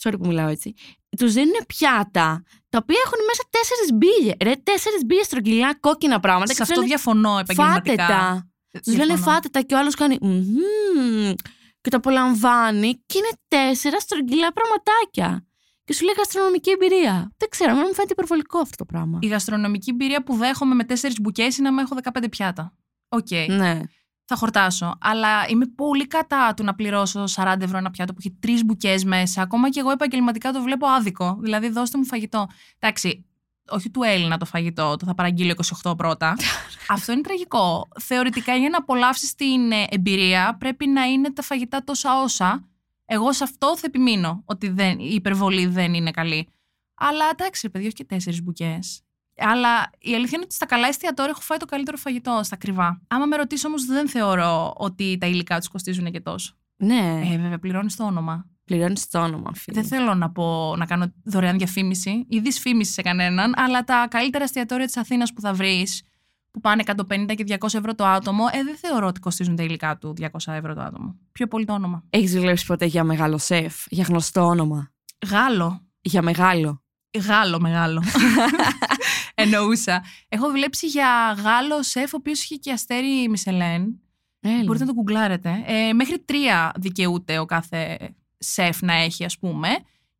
sorry που μιλάω έτσι, τους δίνουν πιάτα τα οποία έχουν μέσα τέσσερις μπύλε. Ρε, τέσσερις μπύλε στρογγυλά κόκκινα πράγματα. Σε και αυτό τους λένε, διαφωνώ Φάτε επαγγελματικά. τα. Τους λένε Διαφωνώ. φάτε τα και ο άλλος κάνει. «Μμμ», Και το απολαμβάνει και είναι τέσσερα στρογγυλά πραγματάκια. Και σου λέει γαστρονομική εμπειρία. Δεν ξέρω, εμένα μου φαίνεται υπερβολικό αυτό το πράγμα. Η γαστρονομική εμπειρία που δέχομαι με τέσσερις μπουκές είναι να έχω 15 πιάτα. Οκ, Ναι. Θα χορτάσω. Αλλά είμαι πολύ κατά του να πληρώσω 40 ευρώ ένα πιάτο που έχει τρεις μπουκές μέσα. Ακόμα και εγώ επαγγελματικά το βλέπω άδικο. Δηλαδή, δώστε μου φαγητό. Εντάξει, όχι του Έλληνα το φαγητό, το θα παραγγείλω 28 πρώτα. Αυτό είναι τραγικό. Θεωρητικά, για να απολαύσεις την ε, εμπειρία, πρέπει να είναι τα φαγητά τόσα όσα. Εγώ σε αυτό θα επιμείνω, ότι δεν, η υπερβολή δεν είναι καλή. Αλλά εντάξει, ρε παιδί, όχι και τέσσερις μπουκές. Αλλά η αλήθεια είναι ότι στα καλά εστιατόρια έχω φάει το καλύτερο φαγητό, στα ακριβά. Άμα με ρωτήσεις όμως, δεν θεωρώ ότι τα υλικά τους κοστίζουν και τόσο. Ναι, Ε, βέβαια, πληρώνεις το όνομα. πληρώνεις το όνομα, φίλε. Δεν θέλω να, πω, να κάνω δωρεάν διαφήμιση ή δυσφήμιση σε κανέναν, αλλά τα καλύτερα εστιατόρια της Αθήνας που θα βρεις, που πάνε 150 και 200 ευρώ το άτομο, ε, δεν θεωρώ ότι κοστίζουν τα υλικά του 200 ευρώ το άτομο. Πιο πολύ το όνομα. Έχεις δουλέψει ποτέ για μεγάλο σεφ, για γνωστό όνομα; Γάλλο. Για μεγάλο. Γάλλο μεγάλο. Εννοούσα. Έχω δουλέψει για Γάλλο σεφ, ο οποίος είχε και αστέρι Μισελέν. Έλα. Μπορείτε να το γκουγκλάρετε. Ε, μέχρι τρία δικαιούται ο κάθε σεφ να έχει, ας πούμε.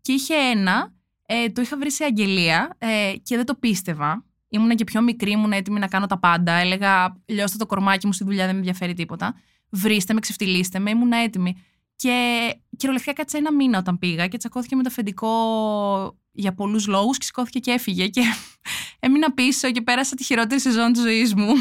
Και είχε ένα, ε, το είχα βρει σε αγγελία ε, και δεν το πίστευα. Ήμουνα και πιο μικρή, ήμουν έτοιμη να κάνω τα πάντα. Έλεγα, λιώστε το κορμάκι μου στη δουλειά, δεν με ενδιαφέρει τίποτα. Βρίστε με, ξεφτυλίστε με, ήμουν έτοιμη. Και κυριολεκτικά κάτσε ένα μήνα όταν πήγα και τσακώθηκε με το αφεντικό για πολλούς λόγους και σηκώθηκε και έφυγε. Και έμεινα πίσω και πέρασα τη χειρότερη σεζόν της ζωής μου.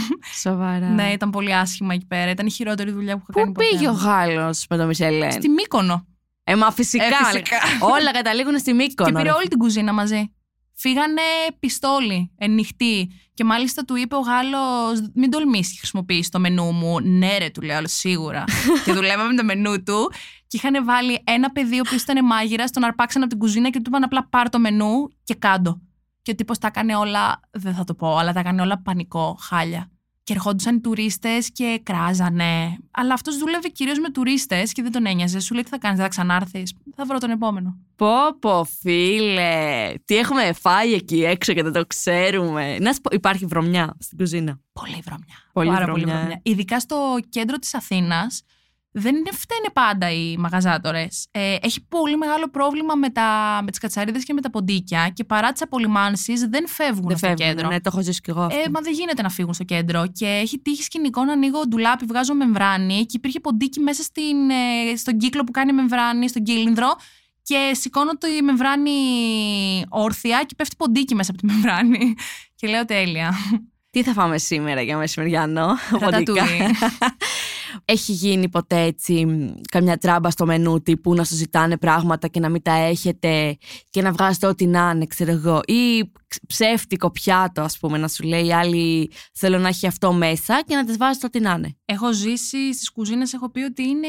Σοβαρά. Ναι, ήταν πολύ άσχημα εκεί πέρα. Ήταν η χειρότερη δουλειά που είχα κάνει. Πού ποτέ. πήγε ο Γάλλος με το Μισελέν. Στη Μύκονο. Ε, μα φυσικά. Ε, φυσικά. Όλα καταλήγουν στη Μύκονο. και πήρε ρε. όλη την κουζίνα μαζί. Φύγανε πιστόλι, ενυχτή. Και μάλιστα του είπε ο Γάλλος: Μην τολμήσεις και χρησιμοποιήσει το μενού μου. Ναι, ρε, του λέω, σίγουρα. και δουλεύαμε με το μενού του. Και είχαν βάλει ένα παιδί, ο οποίο ήταν μάγειρα, τον αρπάξαν από την κουζίνα και του είπαν απλά πάρ το μενού και κάντο. Και ο τύπος τα έκανε όλα, δεν θα το πω, αλλά τα έκανε όλα πανικό, χάλια και ερχόντουσαν οι τουρίστες και κράζανε. Αλλά αυτός δούλευε κυρίως με τουρίστες και δεν τον ένοιαζε. Σου λέει τι θα κάνεις, θα ξανάρθεις; Θα βρω τον επόμενο. Πω, πω, φίλε. Τι έχουμε φάει εκεί έξω και δεν το ξέρουμε. Να σου πω, υπάρχει βρωμιά στην κουζίνα. Πολύ βρωμιά. Πολύ Πάρα βρωμιά. πολύ βρωμιά. Ειδικά στο κέντρο της Αθήνας. Δεν είναι, φταίνε πάντα οι μαγαζάτορες. Ε, έχει πολύ μεγάλο πρόβλημα με, τα, με τις κατσαρίδες και με τα ποντίκια και παρά τις απολυμάνσεις δεν φεύγουν Δεν στο φεύγουν. κέντρο. Ναι, το έχω ζήσει κι εγώ. αυτό. Ε, μα δεν γίνεται να φύγουν στο κέντρο. Και έχει τύχει σκηνικό να ανοίγω ντουλάπι, βγάζω μεμβράνη και υπήρχε ποντίκι μέσα στην, ε, στον κύκλο που κάνει μεμβράνη, στον κύλινδρο. Και σηκώνω το η μεμβράνη όρθια και πέφτει ποντίκι μέσα από τη μεμβράνη. Και λέω τέλεια. Τι θα φάμε σήμερα για μεσημεριανό. Ρατατούι. Ποντικά. Έχει γίνει ποτέ έτσι μ, καμιά τράμπα στο μενού τύπου να σου ζητάνε πράγματα και να μην τα έχετε και να βγάζετε ό,τι να είναι, ξέρω εγώ. Ή ξ- ψεύτικο πιάτο, ας πούμε, να σου λέει η άλλη θέλω να έχει αυτό μέσα και να της βάζετε ό,τι να είναι. Έχω ζήσει στις κουζίνες, έχω πει ότι είναι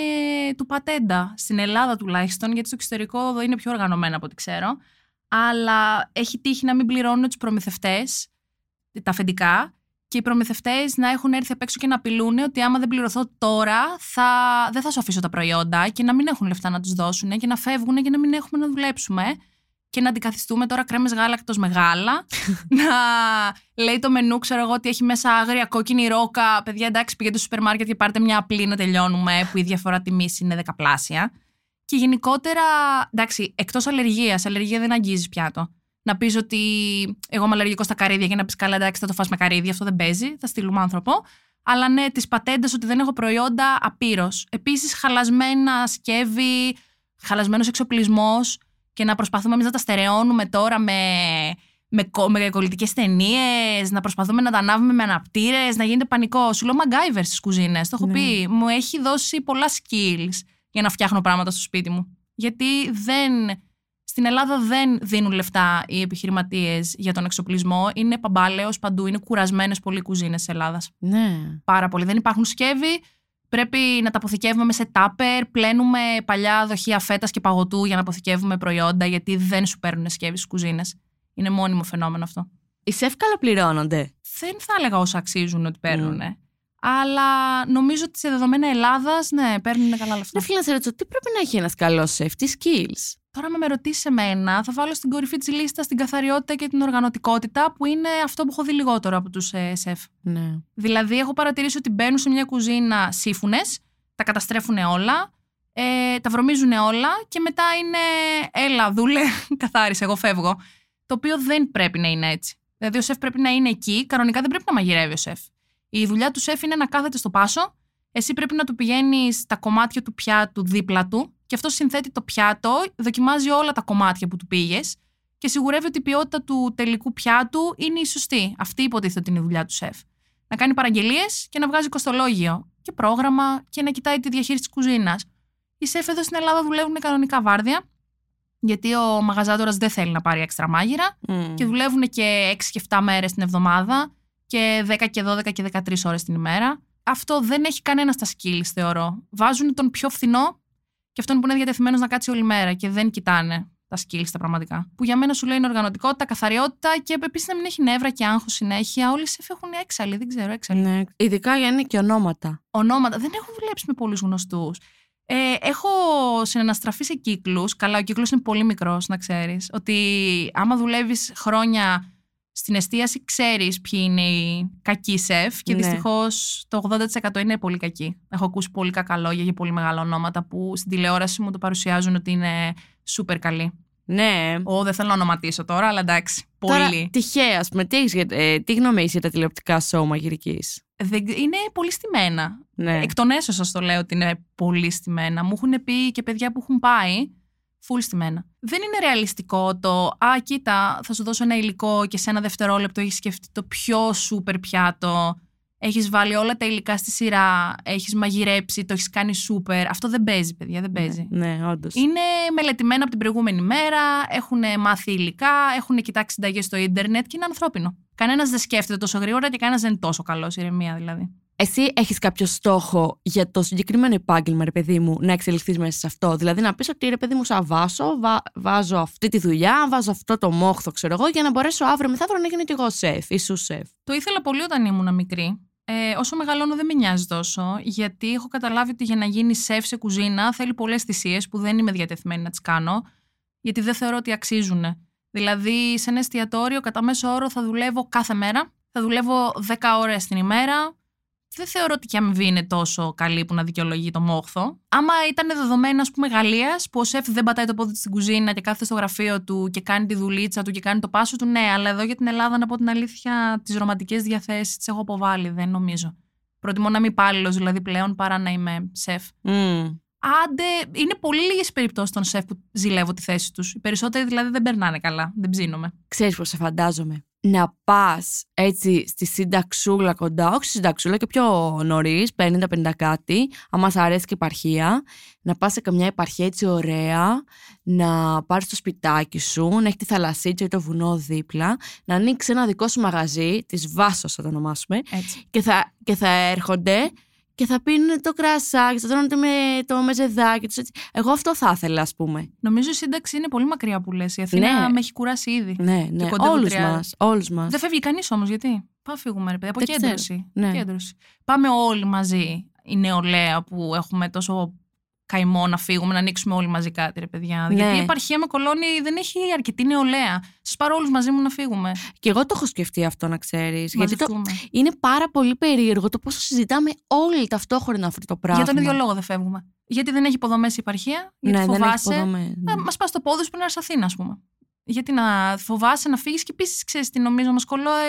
του πατέντα. Στην Ελλάδα τουλάχιστον, γιατί στο εξωτερικό εδώ είναι πιο οργανωμένα από ό,τι ξέρω. Αλλά έχει τύχει να μην πληρώνουν τους προμηθευτές, τα αφεντικά, και οι προμηθευτές να έχουν έρθει απ' έξω και να απειλούν ότι άμα δεν πληρωθώ τώρα, θα... δεν θα σου αφήσω τα προϊόντα και να μην έχουν λεφτά να τους δώσουν και να φεύγουν και να μην έχουμε να δουλέψουμε. Και να αντικαθιστούμε τώρα κρέμες γάλακτος με γάλα. να λέει το μενού, ξέρω εγώ, ότι έχει μέσα άγρια κόκκινη ρόκα. Παιδιά, εντάξει, πηγαίνετε στο σούπερ μάρκετ και πάρτε μια απλή να τελειώνουμε, που η διαφορά τιμής είναι δεκαπλάσια. Και γενικότερα, εντάξει, εκτός αλλεργίας, αλλεργία δεν αγγίζει πιάτο. Να πεις ότι εγώ είμαι αλλεργικό στα καρύδια και να πεις καλά, εντάξει, θα το φας με καρύδια, αυτό δεν παίζει, θα στείλουμε άνθρωπο. Αλλά ναι, τις πατέντες ότι δεν έχω προϊόντα, απείρως. Επίσης, χαλασμένα σκεύη, χαλασμένος εξοπλισμός και να προσπαθούμε εμείς να τα στερεώνουμε τώρα με, με, κο- με κολλητικές ταινίες, να προσπαθούμε να τα ανάβουμε με αναπτήρες, να γίνεται πανικό. Σου λέω MacGyver στις κουζίνες. Το έχω Ναι. πει. Μου έχει δώσει πολλά skills για να φτιάχνω πράγματα στο σπίτι μου. Γιατί δεν. Στην Ελλάδα δεν δίνουν λεφτά οι επιχειρηματίες για τον εξοπλισμό. Είναι παμπάλαιος παντού. Είναι κουρασμένες πολλοί κουζίνες της Ελλάδας. Ναι. Πάρα πολύ. Δεν υπάρχουν σκεύη. Πρέπει να τα αποθηκεύουμε σε τάπερ. Πλένουμε παλιά δοχεία φέτας και παγωτού για να αποθηκεύουμε προϊόντα, γιατί δεν σου παίρνουν σκεύη στις κουζίνες. Είναι μόνιμο φαινόμενο αυτό. Οι σεφ καλοπληρώνονται. Δεν θα έλεγα όσα αξίζουν ότι παίρνουν. Αλλά νομίζω ότι σε δεδομένα Ελλάδας, ναι, παίρνουν καλά λεφτά. Ναι, φίλε, να σε ρωτήσω, τι πρέπει να έχει ένας καλός σεφ, τι skills; Τώρα, με με ρωτήσεις εμένα, θα βάλω στην κορυφή της λίστας την καθαριότητα και την οργανωτικότητα, που είναι αυτό που έχω δει λιγότερο από τους ε, σεφ. Ναι. Δηλαδή, έχω παρατηρήσει ότι μπαίνουν σε μια κουζίνα σύμφωνε, τα καταστρέφουν όλα, ε, τα βρωμίζουν όλα και μετά είναι έλα, δούλε, καθάρισε, εγώ φεύγω. Το οποίο δεν πρέπει να είναι έτσι. Δηλαδή, ο σεφ πρέπει να είναι εκεί, κανονικά δεν πρέπει να μαγειρεύει ο σεφ. Η δουλειά του σεφ είναι να κάθεται στο πάσο, εσύ πρέπει να του πηγαίνεις τα κομμάτια του πιάτου δίπλα του και αυτό συνθέτει το πιάτο, δοκιμάζει όλα τα κομμάτια που του πήγες και σιγουρεύει ότι η ποιότητα του τελικού πιάτου είναι η σωστή. Αυτή υποτίθεται ότι είναι η δουλειά του σεφ. Να κάνει παραγγελίες και να βγάζει κοστολόγιο και πρόγραμμα και να κοιτάει τη διαχείριση της κουζίνας. Οι σεφ εδώ στην Ελλάδα δουλεύουν κανονικά βάρδια, γιατί ο μαγαζάτορας δεν θέλει να πάρει έξτρα μάγειρα Μμ. και δουλεύουν και 6 και 7 μέρες την εβδομάδα και 10 και 12 και 13 ώρες την ημέρα. Αυτό δεν έχει κανένα στα skills, θεωρώ. Βάζουν τον πιο φθηνό και αυτόν που είναι διατεθειμένος να κάτσει όλη μέρα και δεν κοιτάνε τα skills τα πραγματικά. Που για μένα σου λέει είναι οργανωτικότητα, καθαριότητα και επίση να μην έχει νεύρα και άγχος συνέχεια. Όλοι σε έχουν έξαλλοι, δεν ξέρω, έξαλλοι. Ναι. Ειδικά για είναι και ονόματα. Ονόματα. Δεν έχω δουλέψει με πολλούς γνωστούς. Ε, έχω συναναστραφεί σε κύκλους. Καλά, ο κύκλος είναι πολύ μικρός, να ξέρεις. Ότι άμα δουλεύεις χρόνια στην εστίαση, ξέρεις ποιοι είναι οι κακοί σεφ. Και Ναι. δυστυχώς το 80% είναι πολύ κακοί. Έχω ακούσει πολύ κακά λόγια για πολύ μεγάλα ονόματα που στην τηλεόραση μου το παρουσιάζουν ότι είναι σούπερ καλοί. Ναι. Ω, δεν θέλω να ονοματίσω τώρα, αλλά εντάξει. Τώρα, Πολύ. τυχαία, ας πούμε, τι, έχεις για- ε, τι γνώμη έχεις για τα τηλεοπτικά σοου μαγειρική. Δεν- είναι πολύ στημένα. Ναι. Εκ των έσω σας το λέω ότι είναι πολύ στημένα. Μου έχουν πει και παιδιά που έχουν πάει, full στημένα. Δεν είναι ρεαλιστικό το «Α, κοίτα, θα σου δώσω ένα υλικό και σε ένα δευτερόλεπτο έχεις σκεφτεί το πιο σούπερ πιάτο έχεις βάλει όλα τα υλικά στη σειρά, έχεις μαγειρέψει, το έχεις κάνει σούπερ. Αυτό δεν παίζει, παιδιά, δεν παίζει. Ναι, ναι όντως. Είναι μελετημένα από την προηγούμενη μέρα, έχουν μάθει υλικά, έχουν κοιτάξει συνταγές στο ίντερνετ και είναι ανθρώπινο. Κανένας δεν σκέφτεται τόσο γρήγορα και κανένας δεν είναι τόσο καλός, ηρεμία δηλαδή. Εσύ έχεις κάποιο στόχο για το συγκεκριμένο επάγγελμα, ρε παιδί μου, να εξελιχθείς μέσα σε αυτό; Δηλαδή να πεις ότι ρε παιδί μου, σαν βάσω, βα, βάζω αυτή τη δουλειά, βάζω αυτό το μόχθο, ξέρω εγώ, για να μπορέσω αύριο μεθαύριο να γίνω κι εγώ σεφ ή σου σεφ. Το ήθελα πολύ όταν ήμουν μικρή. Ε, όσο μεγαλώνω δεν με νοιάζει τόσο, γιατί έχω καταλάβει ότι για να γίνει σεφ σε κουζίνα θέλει πολλές θυσίες που δεν είμαι διατεθειμένη να τις κάνω, γιατί δεν θεωρώ ότι αξίζουν. Δηλαδή, σε ένα εστιατόριο, κατά μέσο όρο, θα δουλεύω κάθε μέρα. Θα δουλεύω 10 ώρες την ημέρα, δεν θεωρώ ότι η αμοιβή είναι τόσο καλή που να δικαιολογεί το μόχθο. Άμα ήταν δεδομένο, ας πούμε, Γαλλίας, που ο σεφ δεν πατάει το πόδι στην κουζίνα και κάθεται στο γραφείο του και κάνει τη δουλίτσα του και κάνει το πάσο του, ναι, αλλά εδώ για την Ελλάδα, να πω την αλήθεια, τις ρομαντικές διαθέσεις τις έχω αποβάλει, δεν νομίζω. Προτιμώ να είμαι υπάλληλος δηλαδή πλέον παρά να είμαι σεφ. Mm. Άντε, είναι πολύ λίγες περιπτώσεις των σεφ που ζηλεύω τη θέση τους. Οι περισσότεροι δηλαδή δεν περνάνε καλά, δεν ψήνομαι. Ξέρεις πώς σε φαντάζομαι να πας έτσι στη συνταξούλα κοντά, όχι στη συνταξούλα και πιο νωρίς, 50-50 κάτι, άμα σ' αρέσει και η επαρχία, να πας σε καμιά επαρχία έτσι ωραία, να πάρεις το σπιτάκι σου, να έχει τη θαλασσίτσα ή το βουνό δίπλα, να ανοίξεις ένα δικό σου μαγαζί, της Βάσος θα το ονομάσουμε, και θα, και θα έρχονται και θα πίνουν το κρασάκι, θα τρώνε με το μεζεδάκι τους. Εγώ αυτό θα ήθελα, ας πούμε. Νομίζω η σύνταξη είναι πολύ μακριά που λες. Η Αθήνα ναι. με έχει κουράσει ήδη. Ναι, ναι. Όλους μας. Όλους μας. Δεν φεύγει κανείς όμως, γιατί; Πάμε φύγουμε, ρε παιδί. Αποκέντρωση. Ναι. Πάμε όλοι μαζί η νεολαία που έχουμε τόσο καημό να φύγουμε, να ανοίξουμε όλοι μαζί κάτι, ρε παιδιά. Ναι. Γιατί η επαρχία με κολόνι δεν έχει αρκετή νεολαία. Σας πάρω όλους μαζί μου να φύγουμε. Και εγώ το έχω σκεφτεί αυτό, να ξέρεις. Γιατί το... είναι πάρα πολύ περίεργο το πόσο συζητάμε όλοι ταυτόχρονα αυτό το πράγμα. Για τον ίδιο λόγο δεν φεύγουμε. Γιατί δεν έχει υποδομές η επαρχία, γιατί ναι, φοβάσαι. Δεν έχει ναι. Μας πας το πόδι σου που είναι Αθήνα, ας πούμε. Γιατί να φοβάσαι να φύγεις και επίσης ξέρεις τι νομίζω,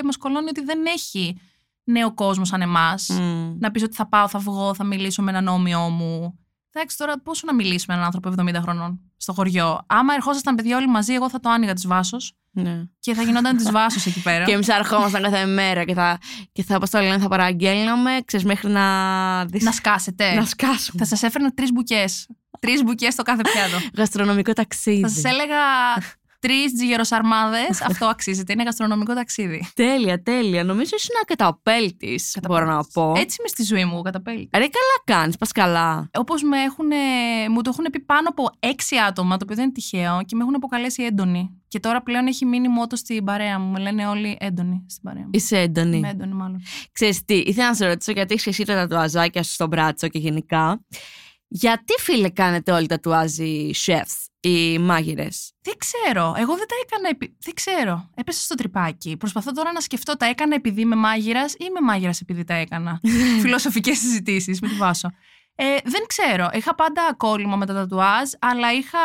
μας κολώνει ότι δεν έχει νέο κόσμο σαν εμάς. Mm. Να πεις ότι θα πάω, θα βγω, θα μιλήσω με έναν όμοιό μου. Εντάξει, τώρα πόσο να μιλήσουμε με έναν άνθρωπο 70 χρονών στο χωριό; Άμα ερχόσασταν παιδιά όλοι μαζί, εγώ θα το άνοιγα τη Βάσος. Ναι. Και θα γινόταν τη Βάσος εκεί πέρα. και εμείς ερχόμασταν κάθε μέρα και θα, και θα, το λένε, θα παραγγέλναμε, ξέρεις, μέχρι να. Δεις... Να σκάσετε. Να σκάσουμε. Θα σας έφερνα τρεις μπουκές. Τρεις μπουκές στο κάθε πιάτο. Γαστρονομικό ταξίδι. Θα σας έλεγα τρεις τζιγεροσαρμάδες. Αυτό αξίζεται. Είναι γαστρονομικό ταξίδι. Τέλεια, τέλεια. Νομίζω είσαι ένα καταπέλτη. Μπορώ να πω. Έτσι είμαι στη ζωή μου, καταπέλτη. Ρε, καλά κάνεις, πας καλά. Όπως μου το έχουν πει πάνω από έξι άτομα, το οποίο δεν είναι τυχαίο, και με έχουν αποκαλέσει έντονη. Και τώρα πλέον έχει μείνει μότο στην παρέα μου. Με λένε όλοι έντονοι στην παρέα μου. Είσαι έντονη. Είμαι έντονη, μάλλον. Ξέρεις τι, ήθελα να σε ρωτήσω γιατί έχεις εσύ τα τατουαζάκια σου στο μπράτσο και γενικά. Γιατί φίλε κάνετε όλοι τα τουάζι chefs; Οι μάγειρες. Δεν ξέρω. Εγώ δεν τα έκανα. Επί... Δεν ξέρω. Έπεσα στο τρυπάκι. Προσπαθώ τώρα να σκεφτώ, τα έκανα επειδή είμαι μάγειρας ή είμαι μάγειρας επειδή τα έκανα. Φιλοσοφικές συζητήσεις με τη Βάσο. Ε, δεν ξέρω. Είχα πάντα κόλλημα με τα τατουάζ, αλλά είχα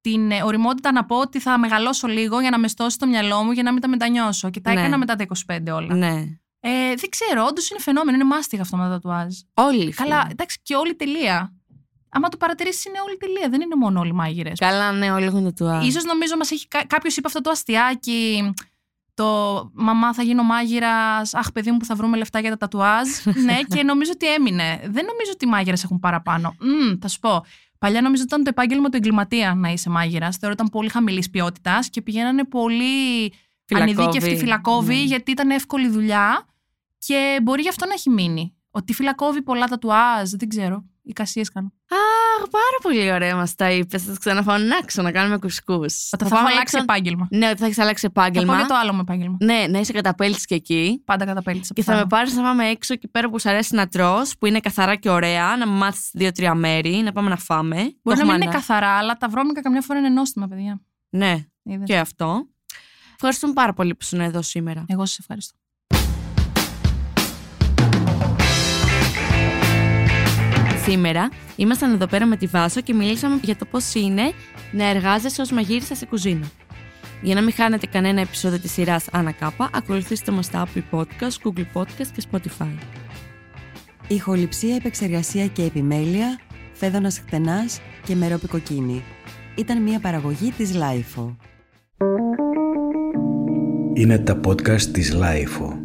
την ε, οριμότητα να πω ότι θα μεγαλώσω λίγο για να με στώσει το μυαλό μου για να μην τα μετανιώσω. Και τα ναι. έκανα μετά τα 25 όλα. Ναι. Ε, δεν ξέρω, όντως είναι φαινόμενο, είναι μάστιγα αυτό με τα τατουάζ. Όλοι. Καλά, εντάξει, και όλη τελεία. Άμα το παρατηρήσεις, είναι όλη τελεία. Δεν είναι μόνο όλοι μάγειρες. Καλά, ναι, όλοι έχουν τατουάζ. σω νομίζω μας έχει. Κάποιος είπε αυτό το αστιάκι. Το μαμά θα γίνω μάγειρας. Αχ, παιδί μου που θα βρούμε λεφτά για τα τατουάζ. ναι, και νομίζω ότι έμεινε. Δεν νομίζω ότι οι μάγειρες έχουν παραπάνω. Mm, θα σου πω. Παλιά νομίζω ότι ήταν το επάγγελμα του εγκληματία να είσαι μάγειρας. Θεωρώ ήταν πολύ χαμηλής ποιότητας και πηγαίνανε πολύ ανειδίκευτοι φυλακόβοι ναι. γιατί ήταν εύκολη δουλειά και μπορεί γι' αυτό να έχει μείνει. Ότι φυλακόβει πολλά τατουάζ, δεν ξέρω. Οι κασίες κάνω. Αχ, πάρα πολύ ωραία μας τα είπες. Θα ξαναφωνάξω να κάνουμε κουσκούς. Θα, θα, θα έχω αλλάξει επάγγελμα. Ναι, ότι θα έχεις αλλάξει επάγγελμα. Θα πω για το άλλο μου επάγγελμα. Ναι, να είσαι καταπέλτης και εκεί. Πάντα καταπέλτης. Και θα με πάρεις να πάμε έξω εκεί πέρα που σου αρέσει να τρώ, που είναι καθαρά και ωραία, να μάθεις δύο-τρία μέρη, να πάμε να φάμε. Μπορεί να μην είναι καθαρά, αλλά τα βρώμικα καμιά φορά είναι νόστιμα, παιδιά. Ναι, Είδες. και αυτό. Ευχαριστούμε πάρα πολύ που ήσουν εδώ σήμερα. Εγώ σας ευχαριστώ. Σήμερα ήμασταν εδώ πέρα με τη Βάσο και μιλήσαμε για το πώς είναι να εργάζεσαι ως μαγείρισα σε κουζίνα. Για να μην χάνετε κανένα επεισόδιο της σειράς Άννα Κάπα, ακολουθήστε μας στα Apple Podcast, Google Podcast και Spotify. Ηχοληψία, επεξεργασία και επιμέλεια, φέδωνας χτενάς και μερόπικοκίνη. Ήταν μια παραγωγή της Lifeo. Είναι τα podcast της Lifeo.